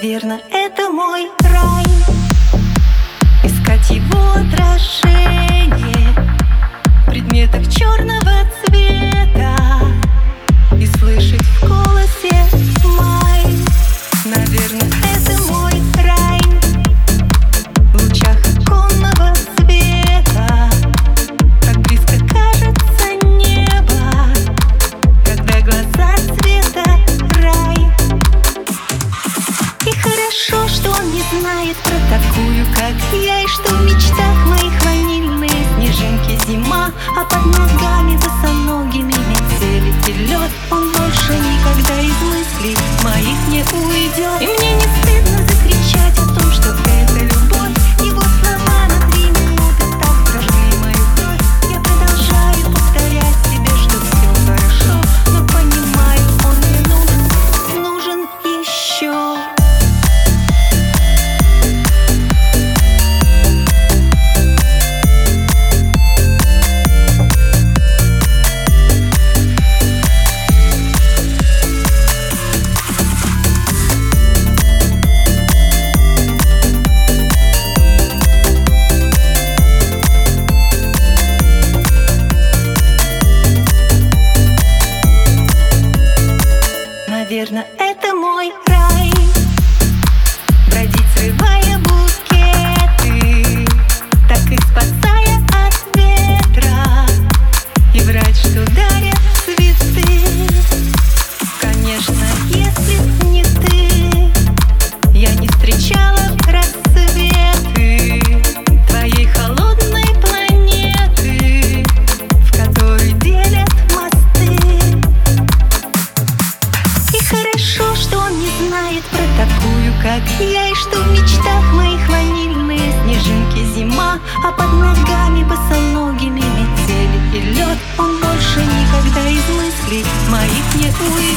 Наверное, это мой рай. Искать его отражение знает про такую, как я И что в мечтах моих ванильные снежинки зима А под ногами босоножки. так Я и что в мечтах моих ванильные снежинки Зима, а под ногами босоногими метели и лед. Он больше никогда из мыслей моих не уйдет.